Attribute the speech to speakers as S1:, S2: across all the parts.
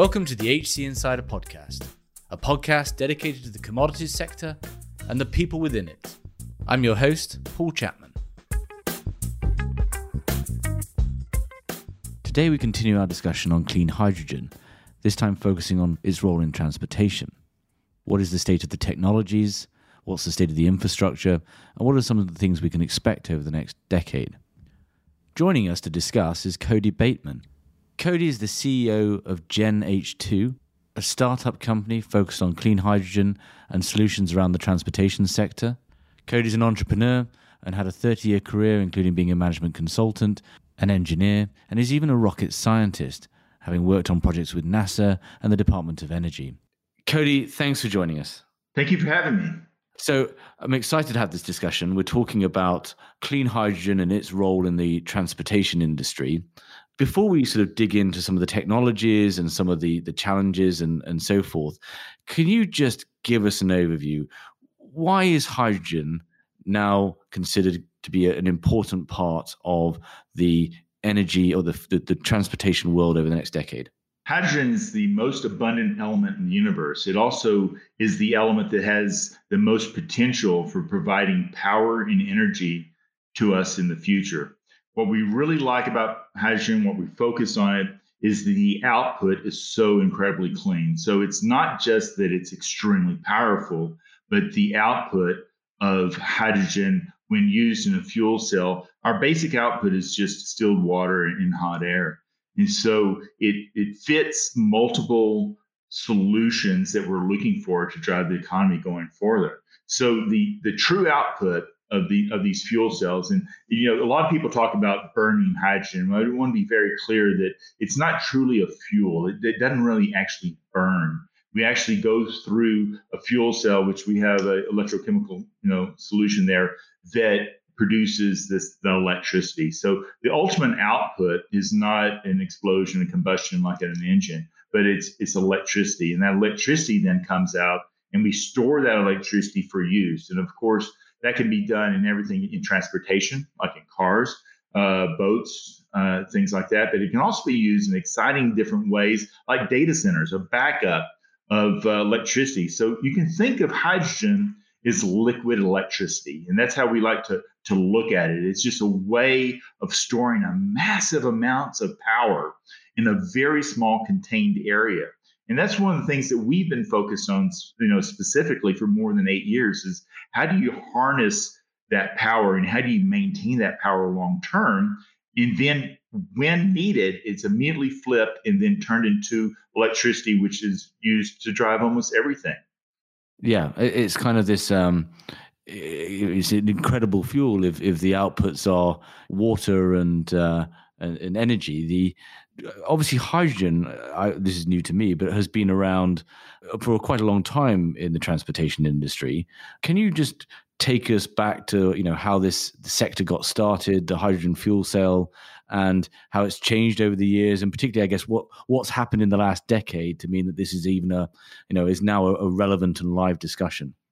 S1: Welcome to the HC Insider Podcast, a podcast dedicated to the commodities sector and the people within it. I'm your host, Paul Chapman. Today we continue our discussion on clean hydrogen, this time focusing on its role in transportation. What is the state of the technologies? What's the state of the infrastructure? And what are some of the things we can expect over the next decade? Joining us to discuss is Cody Bateman. Cody is the CEO of Gen H2, a startup company focused on clean hydrogen and solutions around the transportation sector. Cody's an entrepreneur and had a 30 year career, including being a management consultant, an engineer, and is even a rocket scientist, having worked on projects with NASA and the Department of Energy. Cody, thanks for joining us.
S2: Thank you for having me.
S1: So, I'm excited to have this discussion. We're talking about clean hydrogen and its role in the transportation industry. Before we sort of dig into some of the technologies and some of the, the challenges and, and so forth, can you just give us an overview? Why is hydrogen now considered to be an important part of the energy or the, the, the transportation world over the next decade?
S2: Hydrogen is the most abundant element in the universe. It also is the element that has the most potential for providing power and energy to us in the future. What we really like about hydrogen, what we focus on it, is the output is so incredibly clean. So it's not just that it's extremely powerful, but the output of hydrogen when used in a fuel cell, our basic output is just distilled water and hot air. And so it, it fits multiple solutions that we're looking for to drive the economy going further. So the, the true output of the of these fuel cells, and you know, a lot of people talk about burning hydrogen. I want to be very clear that it's not truly a fuel. It, it doesn't really actually burn we actually go through a fuel cell, which we have an electrochemical, you know, solution there that produces this the electricity. So the ultimate output is not an explosion, a combustion like in an engine, but it's it's electricity, and that electricity then comes out, and we store that electricity for use. And of course, that can be done in everything in transportation, like in cars, uh, boats, uh, things like that. But it can also be used in exciting different ways, like data centers, a backup of uh, electricity. So you can think of hydrogen as liquid electricity, and that's how we like to to look at it. It's just a way of storing a massive amounts of power in a very small contained area. And that's one of the things that we've been focused on, you know, specifically for more than eight years is how do you harness that power and how do you maintain that power long term? And then when needed, it's immediately flipped and then turned into electricity, which is used to drive almost everything.
S1: Yeah, it's kind of this. Um, it's an incredible fuel if if the outputs are water and uh, and, and energy. The obviously hydrogen. I, this is new to me, but has been around for quite a long time in the transportation industry. Can you just take us back to you know how this sector got started, the hydrogen fuel cell, and how it's changed over the years, and particularly, I guess, what what's happened in the last decade to mean that this is even a you know is now a, a relevant and live discussion.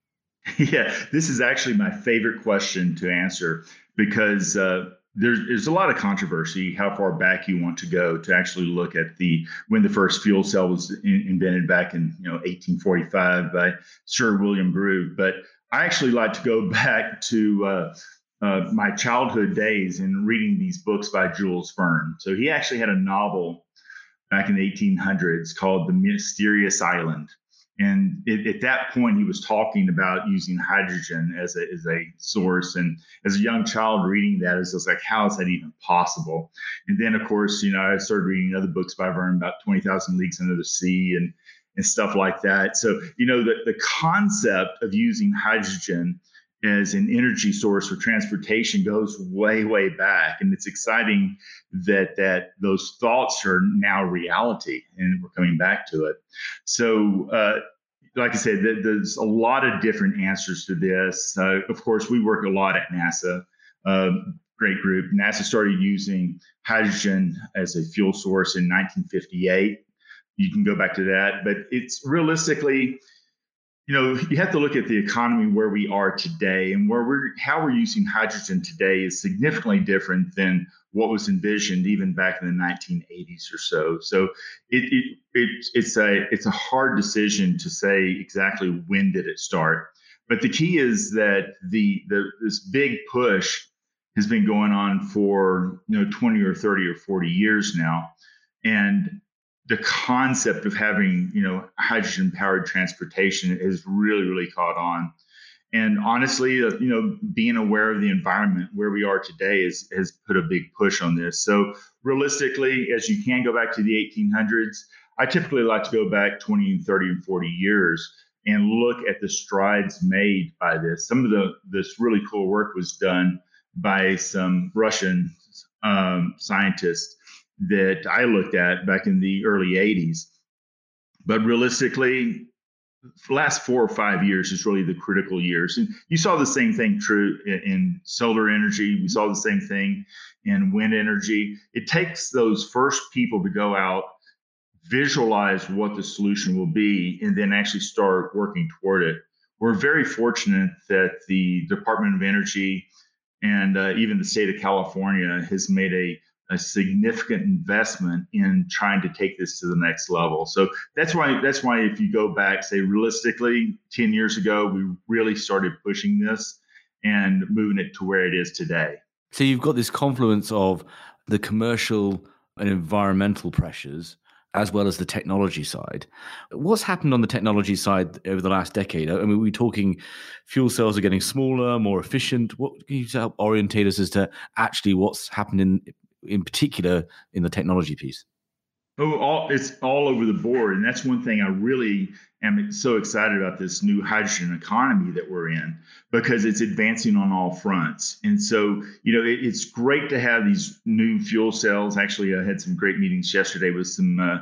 S2: Yeah, this is actually my favorite question to answer because uh, there's, there's a lot of controversy how far back you want to go to actually look at the when the first fuel cell was in, invented back in you know 1845 by Sir William Grove. But I actually like to go back to uh, uh, my childhood days and reading these books by Jules Verne. So he actually had a novel back in the 1800s called The Mysterious Island. And it, at that point, he was talking about using hydrogen as a, as a source. And as a young child reading that, it was like, how is that even possible? And then, of course, you know, I started reading other books by Verne about 20,000 Leagues Under the Sea and, and stuff like that. So, you know, the, the concept of using hydrogen as an energy source for transportation goes way way back and it's exciting that that those thoughts are now reality and we're coming back to it so uh, like i said there's a lot of different answers to this. Uh, of course we work a lot at nasa um, great group. Nasa started using hydrogen as a fuel source in 1958 you can go back to that but it's realistically you know, you have to look at the economy where we are today and where we're how we're using hydrogen today is significantly different than what was envisioned even back in the 1980s or so. So it, it, it it's a it's a hard decision to say exactly when did it start. But the key is that the, the this big push has been going on for you know 20 or 30 or 40 years now, and the concept of having you know hydrogen powered transportation has really really caught on. And honestly uh, you know being aware of the environment where we are today is, has put a big push on this. So realistically as you can go back to the 1800s i typically like to go back 20 and 30 and 40 years and look at the strides made by this. Some of the this really cool work was done by some russian um, scientists that I looked at back in the early 80s. But realistically, last four or five years is really the critical years. And you saw the same thing true in solar energy. We saw the same thing in wind energy. It takes those first people to go out, visualize what the solution will be, and then actually start working toward it. We're very fortunate that the Department of Energy and uh, even the state of California has made a a significant investment in trying to take this to the next level. So that's why that's why if you go back, say realistically, 10 years ago, we really started pushing this and moving it to where it is today.
S1: So you've got this confluence of the commercial and environmental pressures as well as the technology side. What's happened on the technology side over the last decade? I mean, we're talking fuel cells are getting smaller, more efficient. What can you help orientate us as to actually what's happened in in particular in the technology piece?
S2: Oh, all, it's all over the board. And that's one thing I really am so excited about this new hydrogen economy that we're in because it's advancing on all fronts. And so, you know, it, it's great to have these new fuel cells. Actually, I had some great meetings yesterday with some uh,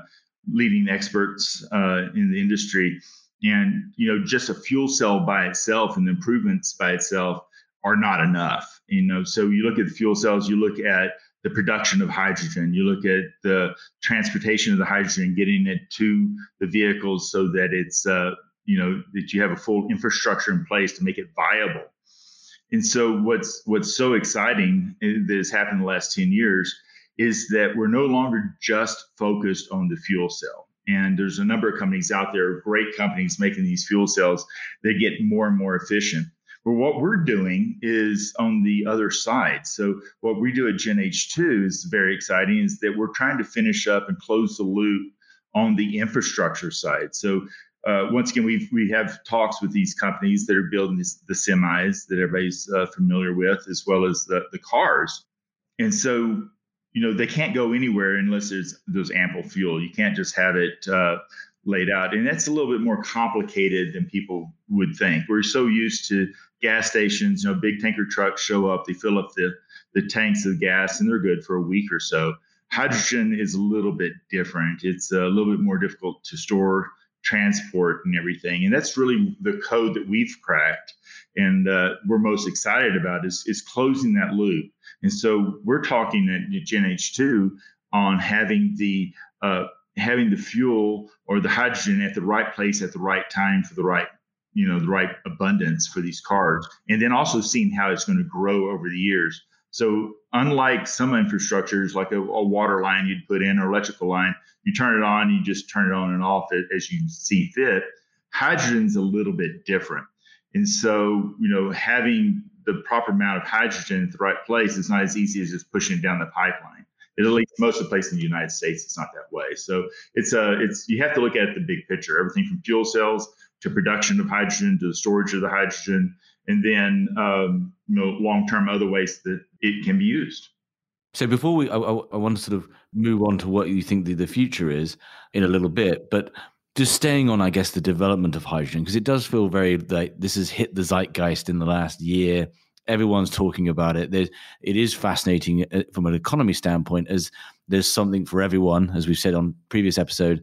S2: leading experts uh, in the industry. And, you know, just a fuel cell by itself and the improvements by itself are not enough. You know, so you look at the fuel cells, you look at the production of hydrogen. You look at the transportation of the hydrogen, getting it to the vehicles so that it's uh, you know that you have a full infrastructure in place to make it viable. And so what's what's so exciting uh, that has happened in the last 10 years is that we're no longer just focused on the fuel cell. And there's a number of companies out there, great companies making these fuel cells that get more and more efficient. But what we're doing is on the other side. So what we do at Gen H2 is very exciting is that we're trying to finish up and close the loop on the infrastructure side. So uh, once again, we we have talks with these companies that are building this, the semis that everybody's uh, familiar with, as well as the, the cars. And so, you know, they can't go anywhere unless there's there's ample fuel. You can't just have it uh, laid out. And that's a little bit more complicated than people would think. We're so used to gas stations, you know, big tanker trucks show up, they fill up the, the tanks of gas, and they're good for a week or so. Hydrogen is a little bit different. It's a little bit more difficult to store, transport, and everything. And that's really the code that we've cracked and uh, we're most excited about is, is closing that loop. And so we're talking at Gen H2 on having the uh, having the fuel or the hydrogen at the right place at the right time for the right you know the right abundance for these cars and then also seeing how it's going to grow over the years. So unlike some infrastructures like a, a, water line you'd put in or electrical line you turn it on you just turn it on and off as you see fit hydrogen's a little bit different. And so you know having the proper amount of hydrogen at the right place is not as easy as just pushing it down the pipeline. At least most of the places in the United States, it's not that way. So it's a uh, it's you have to look at the big picture, everything from fuel cells to production of hydrogen to the storage of the hydrogen, and then um, you know long term other ways that it can be used.
S1: So before we, I, I, want to sort of move on to what you think the, the future is in a little bit, but just staying on, I guess, the development of hydrogen because it does feel very like this has hit the zeitgeist in the last year everyone's talking about it. There's, it is fascinating uh, from an economy standpoint, as there's something for everyone, as we've said on previous episode.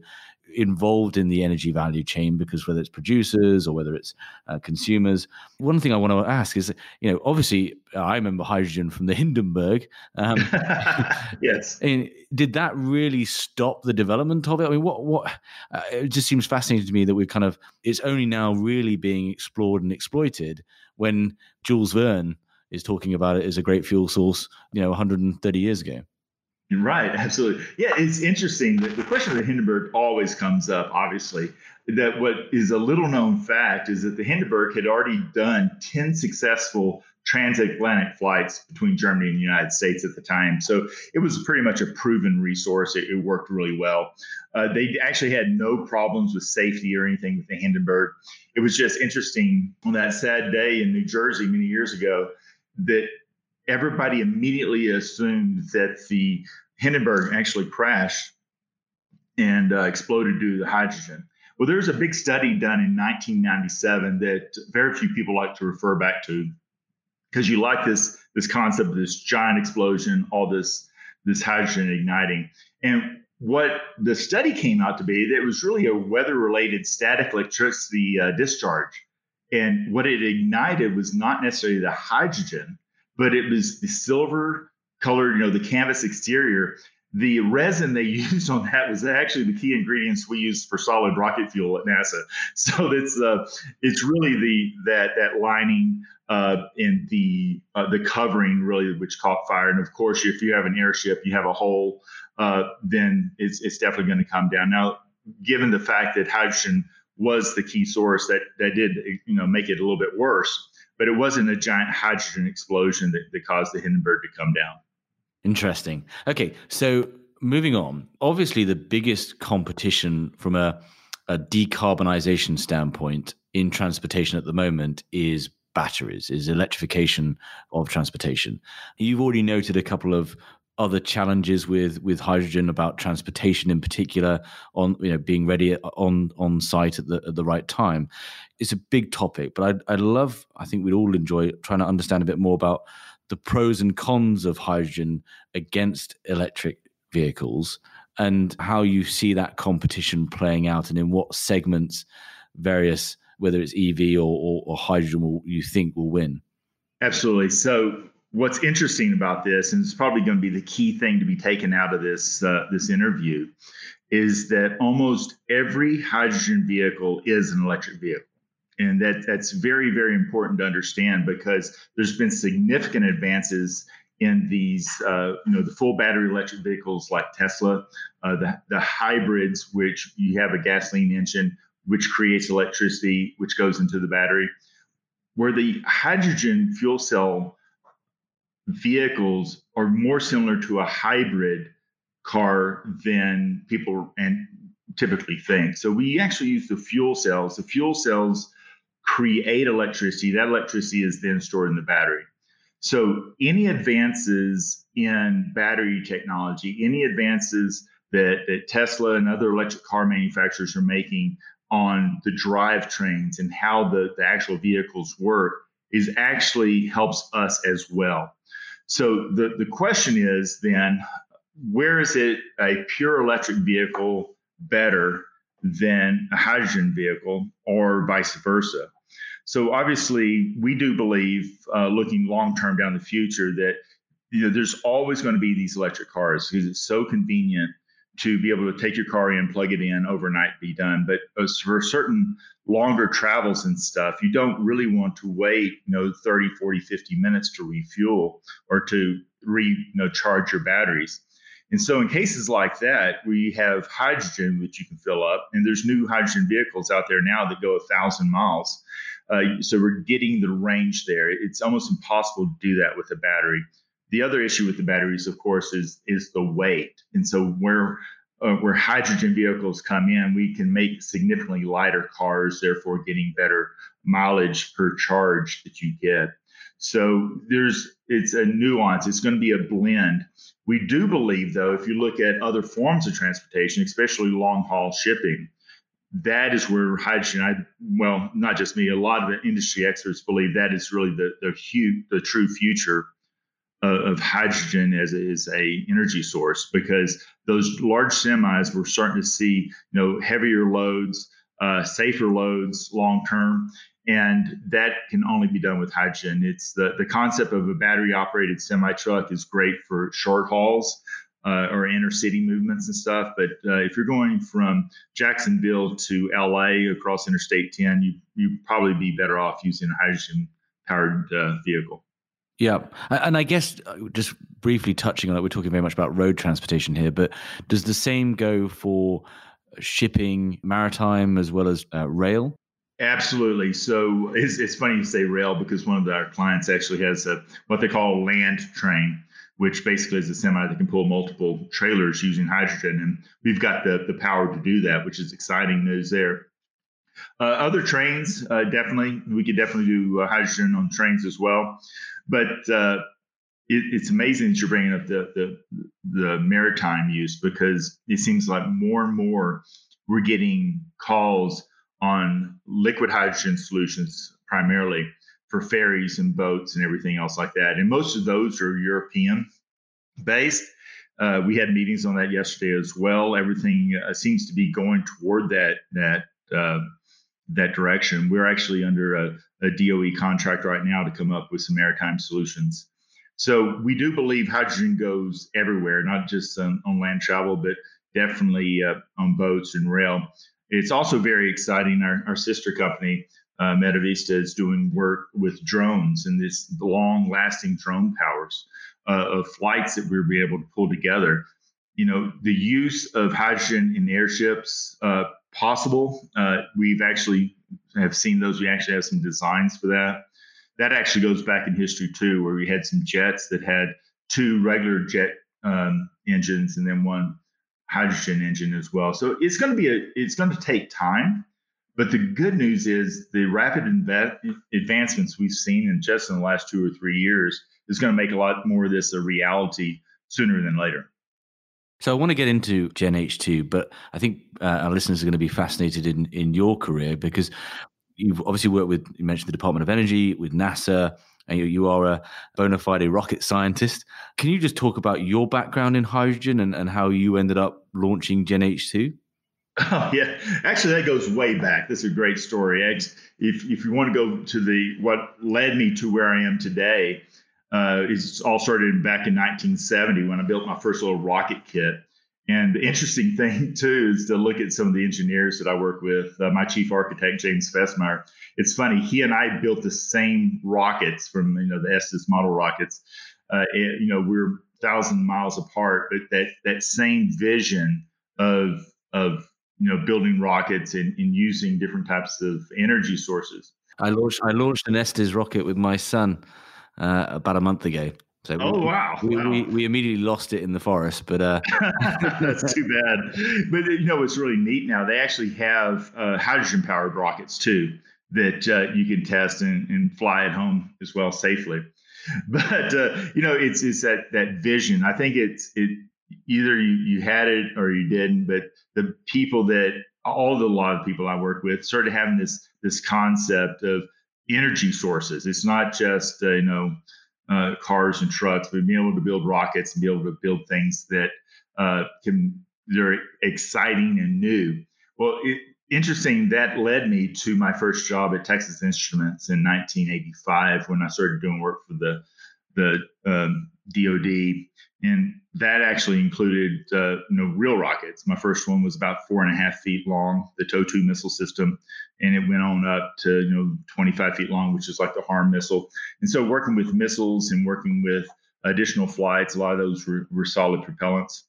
S1: Involved in the energy value chain because whether it's producers or whether it's uh, consumers, one thing I want to ask is, you know, obviously I remember hydrogen from the Hindenburg. Um,
S2: yes.
S1: And did that really stop the development of it? I mean, what what? Uh, it just seems fascinating to me that we're kind of it's only now really being explored and exploited when Jules Verne is talking about it as a great fuel source, you know, 130 years ago.
S2: Right, absolutely. Yeah, it's interesting. The, the question of the Hindenburg always comes up, obviously. That what is a little known fact is that the Hindenburg had already done 10 successful transatlantic flights between Germany and the United States at the time. So it was pretty much a proven resource. It, it worked really well. Uh, they actually had no problems with safety or anything with the Hindenburg. It was just interesting on that sad day in New Jersey many years ago that everybody immediately assumed that the Hindenburg actually crashed and uh, exploded due to the hydrogen. Well, there was a big study done in 1997 that very few people like to refer back to because you like this this concept of this giant explosion, all this this hydrogen igniting. And what the study came out to be that it was really a weather related static electricity uh, discharge. And what it ignited was not necessarily the hydrogen, but it was the silver colored, you know, the canvas exterior. The resin they used on that was actually the key ingredients we use for solid rocket fuel at NASA. So it's uh, it's really the that that lining uh, and the uh, the covering really which caught fire. And of course, if you have an airship, you have a hole, uh, then it's it's definitely going to come down. Now, given the fact that hydrogen was the key source, that that did you know make it a little bit worse but it wasn't a giant hydrogen explosion that, that caused the Hindenburg to come down.
S1: Interesting. Okay, so moving on. Obviously, the biggest competition from a, a decarbonization standpoint in transportation at the moment is batteries, is electrification of transportation. You've already noted a couple of other challenges with with hydrogen about transportation in particular on you know being ready on on site at the at the right time. It's a big topic but i i love i think we'd all enjoy trying to understand a bit more about the pros and cons of hydrogen against electric vehicles and how you see that competition playing out and in what segments various whether it's ev or, or, or hydrogen will, you think will win?
S2: Absolutely. So what's interesting about this, and it's probably going to be the key thing to be taken out of this uh, this interview, is that almost every hydrogen vehicle is an electric vehicle. And that, that's very, very important to understand because there's been significant advances in these, uh, you know, the full battery electric vehicles like Tesla, uh, the, the hybrids, which you have a gasoline engine, which creates electricity, which goes into the battery, where the hydrogen fuel cell vehicles are more similar to a hybrid car than people and typically think. So we actually use the fuel cells. The fuel cells create electricity. That electricity is then stored in the battery. So any advances in battery technology, any advances that, that Tesla and other electric car manufacturers are making on the drivetrains and how the, the actual vehicles work is actually helps us as well. So the, the question is then, where is it a pure electric vehicle better than a hydrogen vehicle or vice versa? So obviously, we do believe, uh, looking long term down the future, that you know there's always going to be these electric cars because it's so convenient to be able to take your car in, plug it in overnight, be done. But for certain longer travels and stuff, you don't really want to wait, you know, 30, 40, 50 minutes to refuel or to re, you know, charge your batteries. And so in cases like that, we have hydrogen, which you can fill up, and there's new hydrogen vehicles out there now that go a thousand miles. Uh, so we're getting the range there. It's almost impossible to do that with a battery. The other issue with the batteries, of course, is is the weight. And so where uh, where hydrogen vehicles come in, we can make significantly lighter cars, therefore getting better mileage per charge that you get. So there's it's a nuance. It's going to be a blend. We do believe, though, if you look at other forms of transportation, especially long haul shipping, that is where hydrogen. I well, not just me. A lot of the industry experts believe that is really the the huge, the true future of hydrogen as as a energy source because those large semis we're starting to see you know heavier loads uh, safer loads long term. And that can only be done with hydrogen. It's the, the concept of a battery operated semi truck is great for short hauls uh, or inner city movements and stuff. But uh, if you're going from jacksonville to la across interstate 10 you you probably be better off using a hydrogen powered uh, vehicle
S1: yeah, and I guess uh, just briefly touching on it, we're talking very much about road transportation here, but does the same go for shipping, maritime, as well as uh, rail?
S2: Absolutely. So it's, it's funny you say rail because one of our clients actually has a what they call a land train, which basically is a semi that can pull multiple trailers using hydrogen, and we've got the the power to do that, which is exciting news there. Uh, other trains, uh, definitely, we could definitely do uh, hydrogen on trains as well. But uh, it, it's amazing that you're bringing up the, the, the maritime use because it seems like more and more we're getting calls on liquid hydrogen solutions primarily for ferries and boats and everything else like that. And most of those are European based. Uh, we had meetings on that yesterday as well. Everything uh, seems to be going toward that that uh, that direction. We're actually under a, a DOE contract right now to come up with some maritime solutions. So we do believe hydrogen goes everywhere, not just on, on land travel, but definitely uh, on boats and rail. It's also very exciting. Our, our sister company, uh, MetaVista, is doing work with drones and this long lasting drone powers uh, of flights that we'll be able to pull together. You know, the use of hydrogen in airships uh, possible. Uh, we've actually have seen those. We actually have some designs for that. That actually goes back in history too, where we had some jets that had two regular jet um, engines and then one hydrogen engine as well. So it's going to be a it's going to take time. But the good news is the rapid advancements we've seen in just in the last two or three years is going to make a lot more of this a reality sooner than later.
S1: So I want to get into Gen H2, but I think uh, our listeners are going to be fascinated in in your career because you've obviously worked with you mentioned the Department of Energy, with NASA, and you, you are a bona fide rocket scientist. Can you just talk about your background in hydrogen and, and how you ended up launching Gen H2?
S2: Oh yeah, actually that goes way back. This is a great story. If if you want to go to the what led me to where I am today, uh, it's all started back in 1970 when I built my first little rocket kit. And the interesting thing too is to look at some of the engineers that I work with. Uh, my chief architect James Fessmeyer. It's funny he and I built the same rockets from you know the Estes model rockets. Uh, you know we're thousand miles apart, but that that same vision of of you know building rockets and, and using different types of energy sources.
S1: I launched I launched an Estes rocket with my son uh, about a month ago.
S2: So oh we,
S1: wow.
S2: We,
S1: wow. We, we, immediately lost it in the forest, but uh...
S2: that's too bad. But you know it's really neat now? They actually have uh, hydrogen powered rockets too that uh, you can test and, and, fly at home as well safely. But uh, you know, it's it's that that vision. I think it's it either you you had it or you didn't. But the people that all the a lot of people I work with started having this this concept of energy sources. It's not just uh, you know uh, cars and trucks, but being able to build rockets and be able to build things that uh, can they're exciting and new. Well, it, interesting that led me to my first job at Texas Instruments in 1985 when I started doing work for the the um, DoD and that actually included uh, you know real rockets. My first one was about four and a half feet long, the TOW2 missile system, and it went on up to you know 25 feet long, which is like the HARM missile. And so working with missiles and working with additional flights, a lot of those were, were solid propellants.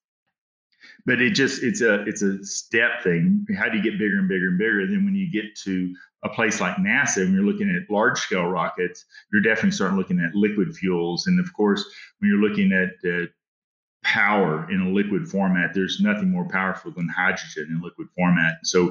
S2: But it just it's a it's a step thing. How do you get bigger and bigger and bigger? And then when you get to a place like NASA, when you're looking at large scale rockets, you're definitely starting looking at liquid fuels. And of course, when you're looking at uh, power in a liquid format. There's nothing more powerful than hydrogen in liquid format. So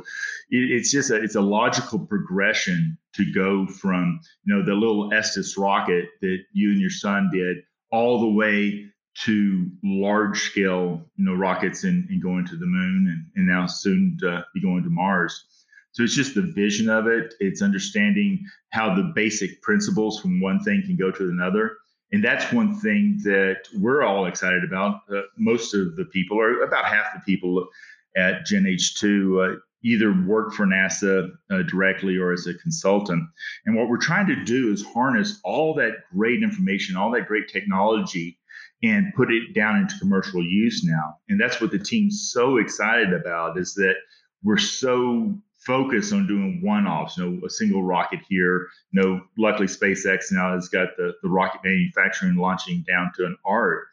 S2: it, it's just a, it's a logical progression to go from you know the little Estes rocket that you and your son did all the way to large scale you know rockets and, and going to the moon and, and now soon to be going to Mars. So it's just the vision of it. It's understanding how the basic principles from one thing can go to another And that's one thing that we're all excited about. Uh, most of the people, or about half the people at Gen H2, uh, either work for NASA uh, directly or as a consultant. And what we're trying to do is harness all that great information, all that great technology, and put it down into commercial use now. And that's what the team's so excited about is that we're so focused on doing one-offs, you know, a single rocket here. You know, luckily SpaceX now has got the, the rocket manufacturing launching down to an art.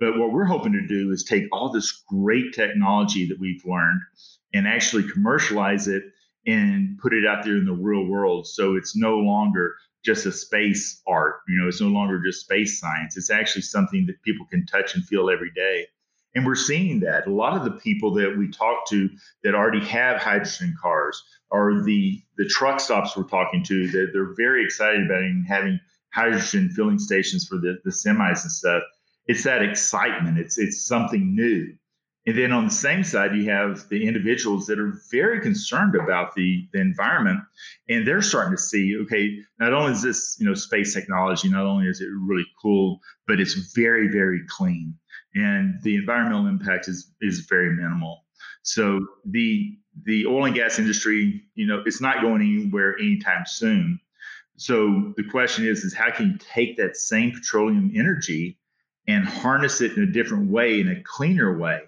S2: But what we're hoping to do is take all this great technology that we've learned and actually commercialize it and put it out there in the real world. So it's no longer just a space art, you know, it's no longer just space science. It's actually something that people can touch and feel every day. And we're seeing that. A lot of the people that we talk to that already have hydrogen cars are the the truck stops we're talking to that they're very excited about having hydrogen filling stations for the, the semis and stuff. It's that excitement. It's it's something new. And then on the same side, you have the individuals that are very concerned about the, the environment, and they're starting to see, okay, not only is this you know space technology, not only is it really cool, but it's very very clean, and the environmental impact is is very minimal. So the the oil and gas industry, you know, it's not going anywhere anytime soon. So the question is, is how can you take that same petroleum energy and harness it in a different way, in a cleaner way?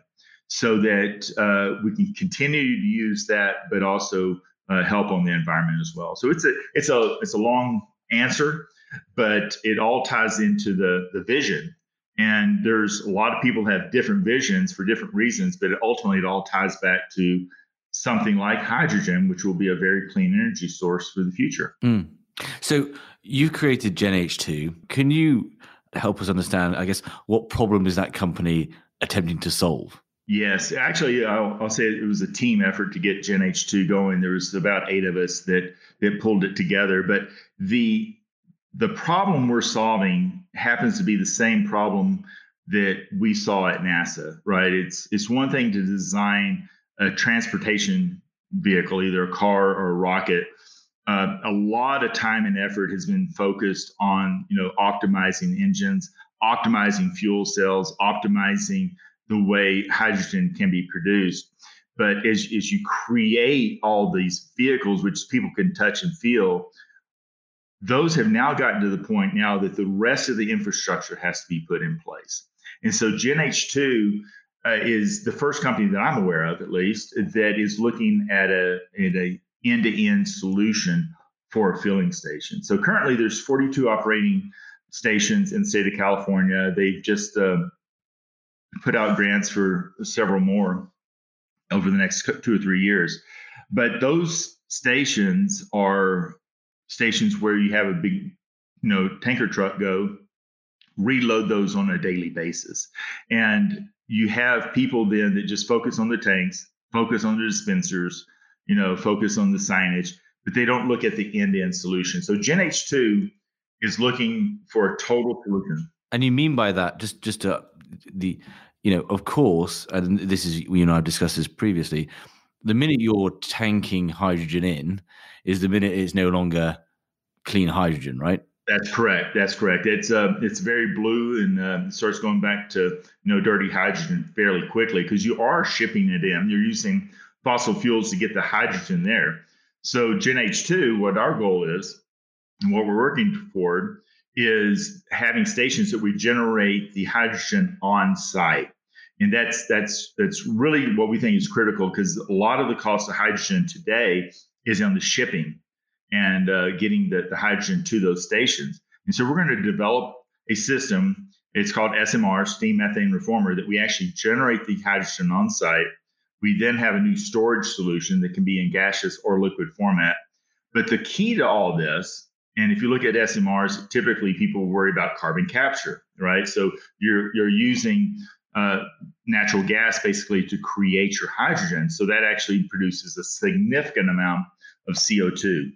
S2: So that uh, we can continue to use that, but also uh, help on the environment as well. So it's a it's a it's a long answer, but it all ties into the the vision. And there's a lot of people have different visions for different reasons, but ultimately it all ties back to something like hydrogen, which will be a very clean energy source for the future.
S1: Mm. So you created Gen H2. Can you help us understand, I guess, what problem is that company attempting to solve?
S2: Yes, actually, I'll, I'll, say it was a team effort to get Gen H2 going. There was about eight of us that that pulled it together. But the the problem we're solving happens to be the same problem that we saw at NASA. Right? It's it's one thing to design a transportation vehicle, either a car or a rocket. Uh, a lot of time and effort has been focused on you know optimizing engines, optimizing fuel cells, optimizing the way hydrogen can be produced. But as, as you create all these vehicles, which people can touch and feel, those have now gotten to the point now that the rest of the infrastructure has to be put in place. And so Gen H2 uh, is the first company that I'm aware of, at least, that is looking at a, at a end-to-end solution for a filling station. So currently, there's 42 operating stations in the state of California. They've just uh, put out grants for several more over the next two or three years. But those stations are stations where you have a big, you know, tanker truck go, reload those on a daily basis. And you have people then that just focus on the tanks, focus on the dispensers, you know, focus on the signage, but they don't look at the end-to-end solution. So Gen H2 is looking for a total solution.
S1: And you mean by that, just just to the you know of course and this is you know i've discussed this previously the minute you're tanking hydrogen in is the minute it's no longer clean hydrogen right?
S2: That's correct. That's correct. It's uh it's very blue and uh, starts going back to you know dirty hydrogen fairly quickly because you are shipping it in. You're using fossil fuels to get the hydrogen there. So gen h2 what our goal is and what we're working toward is having stations that we generate the hydrogen on site. And that's that's that's really what we think is critical because a lot of the cost of hydrogen today is on the shipping and uh, getting the, the hydrogen to those stations. And so we're going to develop a system. It's called SMR, steam methane reformer, that we actually generate the hydrogen on site. We then have a new storage solution that can be in gaseous or liquid format. But the key to all this and if you look at SMRs, typically people worry about carbon capture, right? So you're you're using uh, natural gas basically to create your hydrogen. So that actually produces a significant amount of CO2.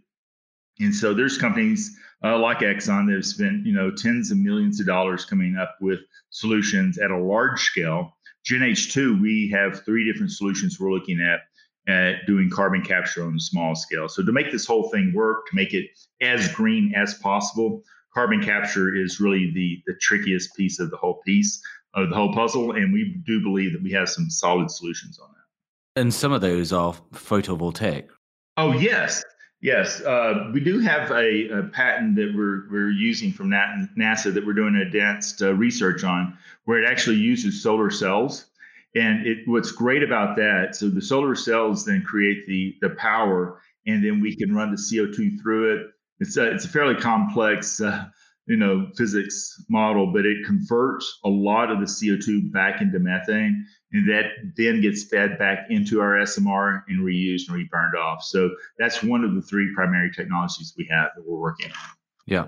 S2: And so there's companies uh, like Exxon that have spent you know tens of millions of dollars coming up with solutions at a large scale. Gen H2, we have three different solutions we're looking at at doing carbon capture on a small scale. So to make this whole thing work, to make it as green as possible, carbon capture is really the the trickiest piece of the whole piece of the whole puzzle, and we do believe that we have some solid solutions on that.
S1: And some of those are photovoltaic.
S2: Oh yes, yes. Uh, we do have a, a, patent that we're we're using from NASA that we're doing advanced uh, research on, where it actually uses solar cells. And it, what's great about that, so the solar cells then create the the power, and then we can run the CO2 through it it's a, it's a fairly complex, uh, you know, physics model, but it converts a lot of the CO2 back into methane, and that then gets fed back into our SMR and reused and reburned off. So that's one of the three primary technologies we have that we're working on.
S1: Yeah.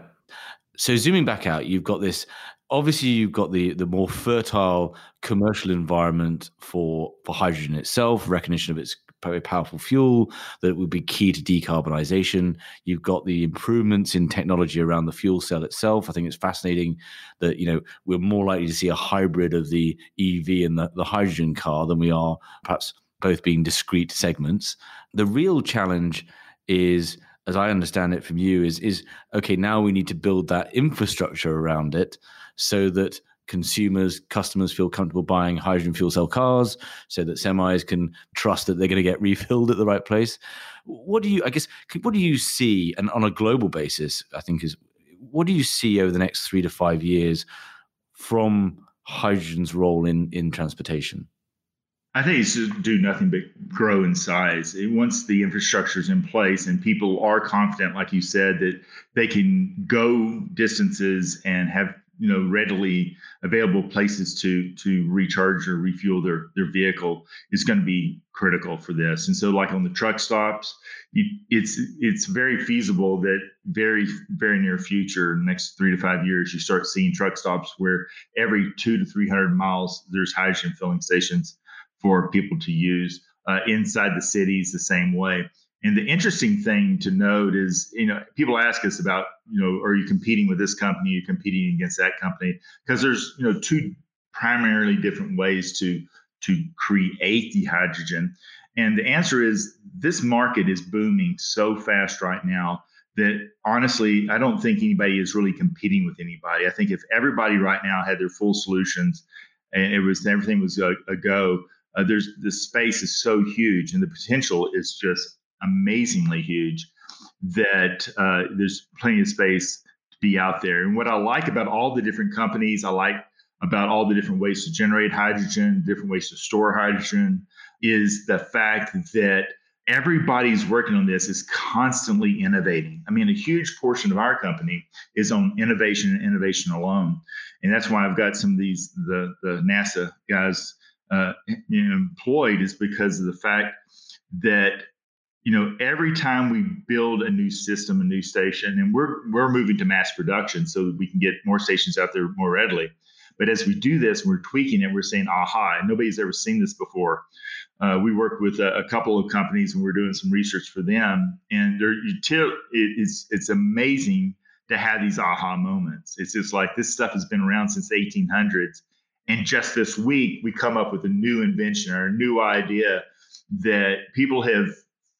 S1: So zooming back out, you've got this. Obviously, you've got the the more fertile commercial environment for for hydrogen itself, recognition of its very powerful fuel that would be key to decarbonisation. You've got the improvements in technology around the fuel cell itself. I think it's fascinating that you know we're more likely to see a hybrid of the EV and the, the hydrogen car than we are perhaps both being discrete segments. The real challenge is as I understand it from you, is is okay. Now we need to build that infrastructure around it so that consumers, customers feel comfortable buying hydrogen fuel cell cars so that semis can trust that they're going to get refilled at the right place. What do you, I guess, what do you see, and on a global basis, I think is, what do you see over the next three to five years from hydrogen's role in, in transportation?
S2: I think it's to do nothing but grow in size. Once the infrastructure is in place and people are confident, like you said, that they can go distances and have you know readily available places to to recharge or refuel their their vehicle is going to be critical for this. And so like on the truck stops you, it's it's very feasible that very very near future next three to five years you start seeing truck stops where every two to three hundred miles there's hydrogen filling stations for people to use uh, inside the cities the same way and the interesting thing to note is, you know, people ask us about, you know, are you competing with this company? Are you competing against that company? Because there's, you know, two primarily different ways to to create the hydrogen. And the answer is this market is booming so fast right now that honestly, I don't think anybody is really competing with anybody. I think if everybody right now had their full solutions and it was everything was a, a go, uh, there's the space is so huge and the potential is just amazingly huge that uh, there's plenty of space to be out there. And what I like about all the different companies, I like about all the different ways to generate hydrogen, different ways to store hydrogen, is the fact that everybody's working on this is constantly innovating. I mean, a huge portion of our company is on innovation and innovation alone, and that's why I've got some of these the the NASA guys uh, employed is because of the fact that you know, every time we build a new system, a new station, and we're we're moving to mass production so that we can get more stations out there more readily. But as we do this, we're tweaking it. We're saying, "Aha!" Nobody's ever seen this before. Uh, we work with a, a, couple of companies, and we're doing some research for them. And it's it's amazing to have these aha moments. It's just like this stuff has been around since the 1800s, and just this week we come up with a new invention or a new idea that people have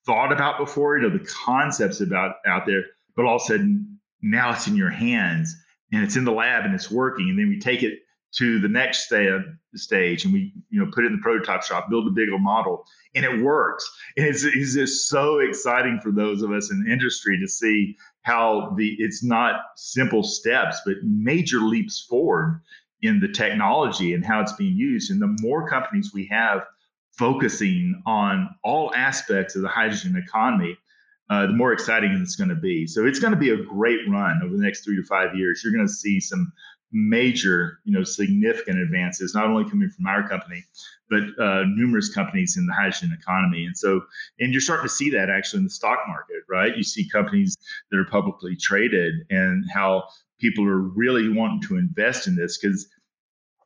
S2: thought about before, you know, the concepts about out there, but all of a sudden now it's in your hands and it's in the lab and it's working. And then we take it to the next stage and we, you know, put it in the prototype shop, build a bigger model, and it works. And it's, it's just so exciting for those of us in the industry to see how the it's not simple steps, but major leaps forward in the technology and how it's being used. And the more companies we have focusing on all aspects of the hydrogen economy, uh, the more exciting it's going to be. So it's going to be a great run over the next three to five years. You're going to see some major, you know, significant advances, not only coming from our company, but uh, numerous companies in the hydrogen economy. And so, and you're starting to see that actually in the stock market, right? You see companies that are publicly traded and how people are really wanting to invest in this because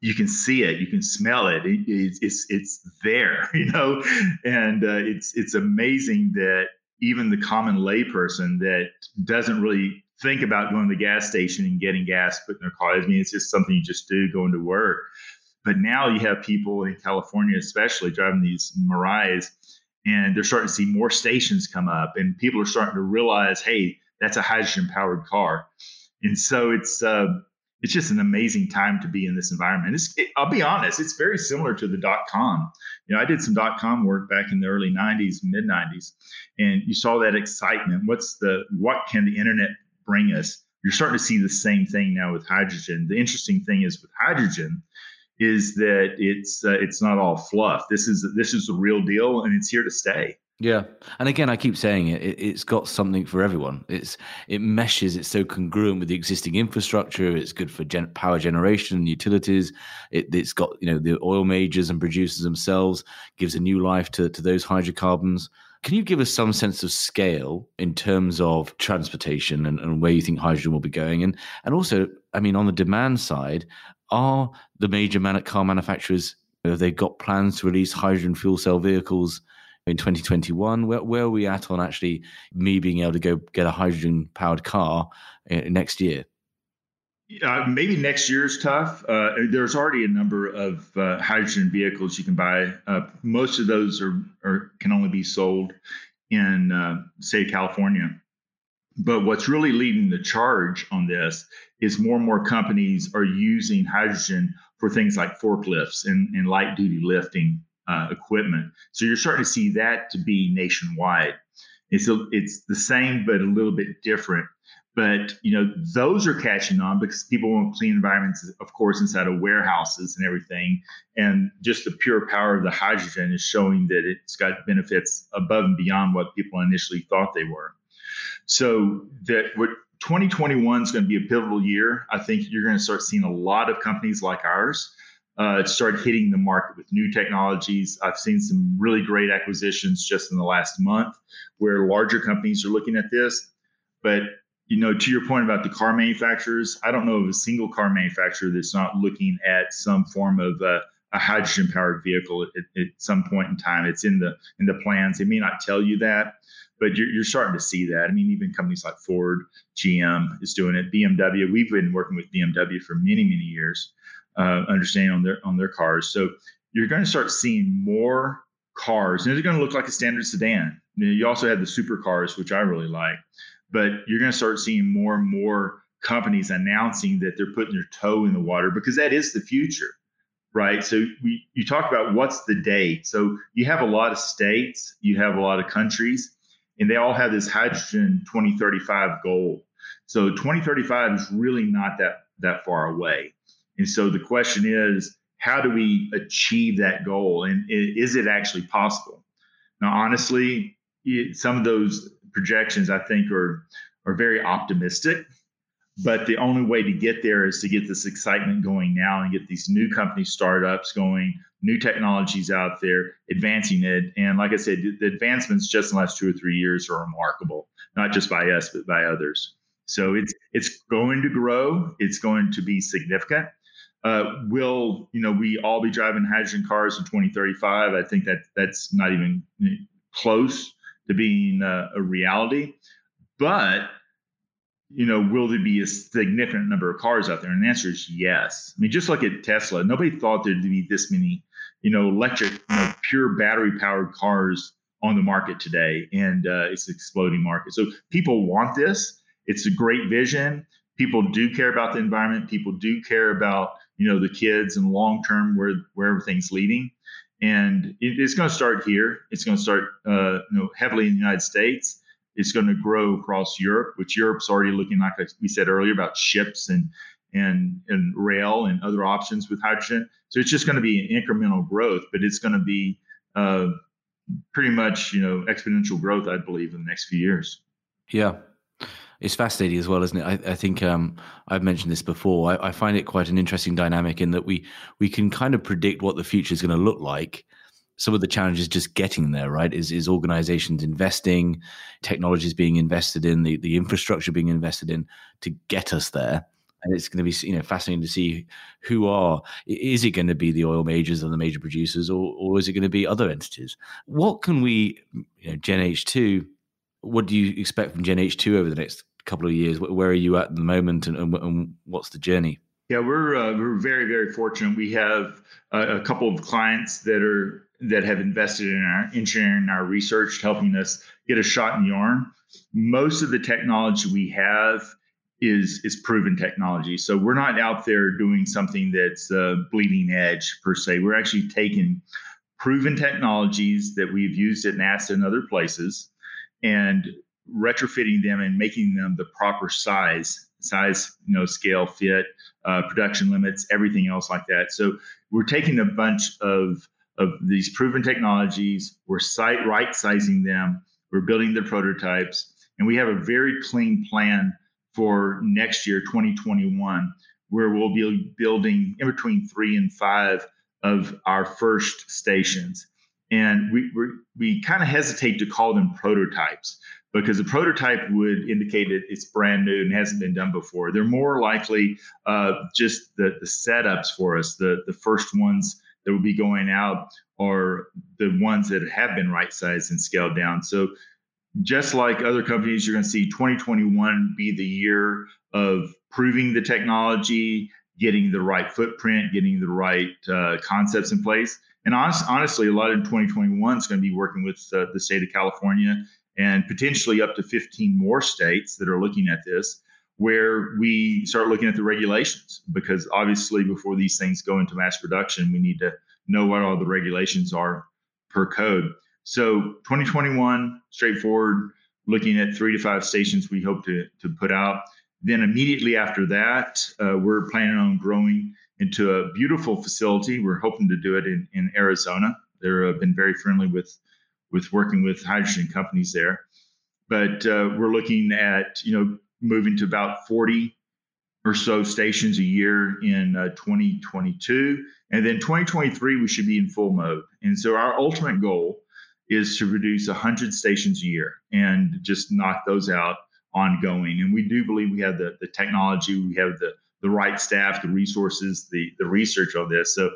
S2: you can see it, you can smell it. it it's, it's there, you know, and uh, it's it's amazing that even the common layperson that doesn't really think about going to the gas station and getting gas put in their car. I mean, it's just something you just do going to work. But now you have people in California, especially driving these Mirais, and they're starting to see more stations come up, and people are starting to realize, hey, that's a hydrogen powered car And so it's uh, it's just an amazing time to be in this environment. It, I'll be honest, it's very similar to the dot com. You know, I did some dot com work back in the early '90s, mid '90s, and you saw that excitement. What's the what can the internet bring us? You're starting to see the same thing now with hydrogen. The interesting thing is with hydrogen is that it's uh, it's not all fluff. This is this is the real deal, and it's here to stay.
S1: Yeah, and again, I keep saying it, it. has got something for everyone. It's it meshes. It's so congruent with the existing infrastructure. It's good for gen- power generation, and utilities. It, has got you know the oil majors and producers themselves. Gives a new life to to those hydrocarbons. Can you give us some sense of scale in terms of transportation and, and where you think hydrogen will be going? And and also, I mean, on the demand side, are the major man- car manufacturers have they got plans to release hydrogen fuel cell vehicles? In 2021? Where, where are we at on actually me being able to go get a hydrogen powered car uh, next year?
S2: Uh, maybe next year is tough. Uh, there's already a number of uh, hydrogen vehicles you can buy. Uh, most of those are, are, can only be sold in uh, say California. But what's really leading the charge on this is more and more companies are using hydrogen for things like forklifts and, and light duty lifting uh, equipment. So you're starting to see that to be nationwide. It's a, it's the same but a little bit different. But you know those are catching on because people want clean environments, of course, inside of warehouses and everything. And just the pure power of the hydrogen is showing that it's got benefits above and beyond what people initially thought they were. So that what 2021 is going to be a pivotal year. I think you're going to start seeing a lot of companies like ours uh, start hitting the market with new technologies. I've seen some really great acquisitions just in the last month where larger companies are looking at this. But you know, to your point about the car manufacturers, I don't know of a single car manufacturer that's not looking at some form of a hydrogen powered vehicle at, at, some point in time. It's in the in the plans. They may not tell you that, but you're, you're starting to see that. I mean, even companies like Ford, GM is doing it. BMW, we've been working with BMW for many many years uh, understanding on their on their cars. So you're going to start seeing more cars, and they're going to look like a standard sedan. You, know, you also have the supercars, which I really like, but you're going to start seeing more and more companies announcing that they're putting their toe in the water because that is the future, right? So we you talk about what's the date. So you have a lot of states, you have a lot of countries, and they all have this hydrogen 2035 goal. So 2035 is really not that that far away. And so the question is, how do we achieve that goal? And is it actually possible? Now, honestly, it, some of those projections I think are are very optimistic. But the only way to get there is to get this excitement going now and get these new company startups going, new technologies out there, advancing it. And like I said, the advancements just in the last two or three years are remarkable, not just by us, but by others. So it's it's going to grow. It's going to be significant. Uh, will you know we all be driving hydrogen cars in 2035? I think that that's not even close to being uh, a reality. But you know, will there be a significant number of cars out there? And the answer is yes. I mean, just look at Tesla. Nobody thought there'd be this many, you know, electric, you know, pure battery powered cars on the market today, and uh, it's an exploding market. So people want this. It's a great vision. People do care about the environment. People do care about you know the kids and long term where where everything's leading. And it, it's going to start here. It's going to start uh, you know heavily in the united states. It's going to grow across europe which europe's already looking like we said earlier about ships and and and rail and other options with hydrogen. So it's just going to be an incremental growth but it's going to be uh, pretty much you know exponential growth i believe in the next few years.
S1: Yeah it's fascinating as well, isn't it? I, I think um, I've mentioned this before. I, I, find it quite an interesting dynamic in that we we can kind of predict what the future is going to look like. Some of the challenges just getting there, right? Is is organizations investing, technologies being invested in, the the infrastructure being invested in to get us there. And it's going to be you know fascinating to see who are is it going to be the oil majors and the major producers, or or is it going to be other entities? What can we, you know, Gen H2 what do you expect from Gen H2 over the next couple of years? Where are you at, at the moment, and, and, and, what's the journey?
S2: Yeah, we're uh, we're very very fortunate. We have a, a, couple of clients that are that have invested in our engineering, our research, helping us get a shot in the arm. Most of the technology we have is is proven technology. So we're not out there doing something that's uh, bleeding edge per se. We're actually taking proven technologies that we've used at NASA and other places and retrofitting them and making them the proper size, size, you know, scale, fit, uh, production limits, everything else like that. So we're taking a bunch of of these proven technologies, we're site right sizing them, we're building the prototypes, and we have a very clean plan for next year, 2021, where we'll be building in between three and five of our first stations. And we, we, we kind of hesitate to call them prototypes because a prototype would indicate that it's brand new and hasn't been done before. They're more likely uh, just the, the setups for us, the, the first ones that will be going out are the ones that have been right sized and scaled down. So just like other companies, you're going to see 2021 be the year of proving the technology, getting the right footprint, getting the right uh, concepts in place. And honest, honestly, a lot in 2021 is going to be working with uh, the state of California and potentially up to 15 more states that are looking at this, where we start looking at the regulations. Because obviously, before these things go into mass production, we need to know what all the regulations are per code. So 2021, straightforward, looking at three to five stations we hope to, to put out. Then immediately after that, uh, we're planning on growing into a beautiful facility. We're hoping to do it in, in Arizona. They've uh, been very friendly with with working with hydrogen companies there. But uh, we're looking at you know moving to about 40 or so stations a year in uh, 2022, and then 2023 we should be in full mode. And so our ultimate goal is to reduce 100 stations a year and just knock those out ongoing. And we do believe we have the, the technology, we have the, the right staff, the resources, the, the research on this. So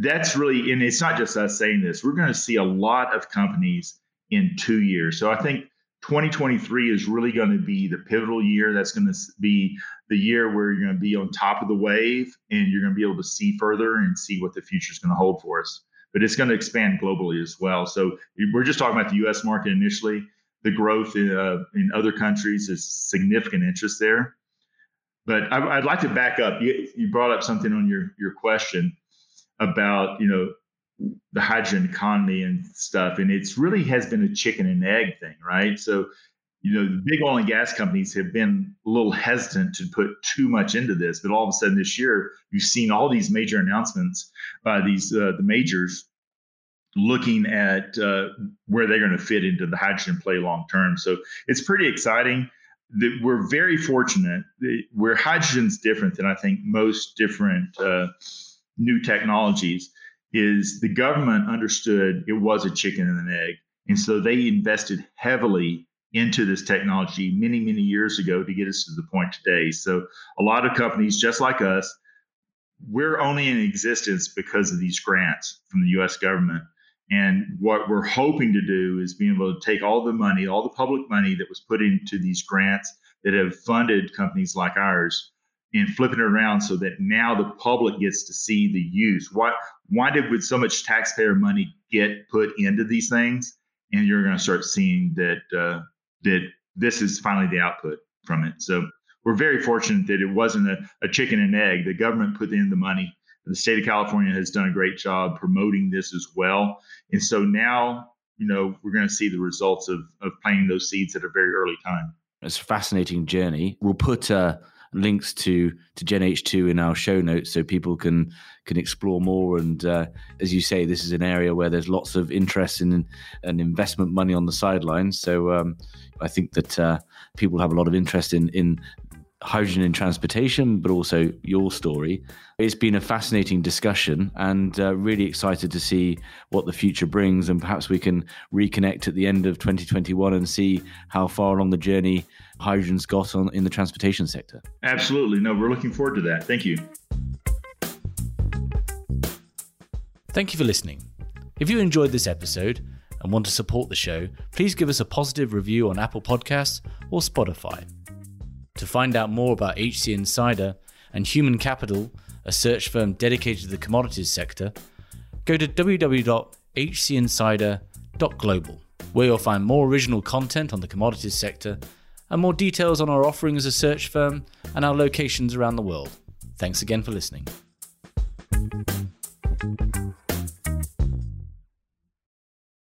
S2: that's really, and it's not just us saying this, we're going to see a lot of companies in two years. So I think 2023 is really going to be the pivotal year. That's going to be the year where you're going to be on top of the wave and you're going to be able to see further and see what the future is going to hold for us but it's going to expand globally as well. So we're just talking about the U.S. market initially. The growth in, uh, in other countries is significant interest there. But I, would like to back up. You, you brought up something on your your question about you know the hydrogen economy and stuff, and it's really has been a chicken and egg thing, right? So you know, the big oil and gas companies have been a little hesitant to put too much into this, but all of a sudden this year, you've seen all these major announcements by these uh, the majors looking at uh, where they're going to fit into the hydrogen play long term. So it's pretty exciting. That we're very fortunate where hydrogen's different than I think most different uh, new technologies is the government understood it was a chicken and an egg, and so they invested heavily into this technology many, many years ago to get us to the point today. So a lot of companies, just like us, we're only in existence because of these grants from the US government. And what we're hoping to do is being able to take all the money, all the public money that was put into these grants that have funded companies like ours and flipping it around so that now the public gets to see the use. Why why did with so much taxpayer money get put into these things? And you're going to start seeing that uh, that this is finally the output from it. So we're very fortunate that it wasn't a, a chicken and egg. The government put in the money. The state of California has done a great job promoting this as well. And so now, you know, we're going to see the results of, of planting those seeds at a very early time.
S1: It's a fascinating journey. We'll put uh, links to to Gen H2 in our show notes so people can can explore more. And uh, as you say, this is an area where there's lots of interest in and investment money on the sidelines. So um, I think that uh, people have a lot of interest in in hydrogen in transportation, but also your story. It's been a fascinating discussion and uh, really excited to see what the future brings. And perhaps we can reconnect at the end of 2021 and see how far along the journey hydrogen's got on in the transportation sector.
S2: Absolutely. No, we're looking forward to that. Thank you.
S1: Thank you for listening. If you enjoyed this episode and want to support the show, please give us a positive review on Apple Podcasts or Spotify. To find out more about HC Insider and Human Capital, a search firm dedicated to the commodities sector, go to www.hcinsider.global, where you'll find more original content on the commodities sector and more details on our offering as a search firm and our locations around the world. Thanks again for listening.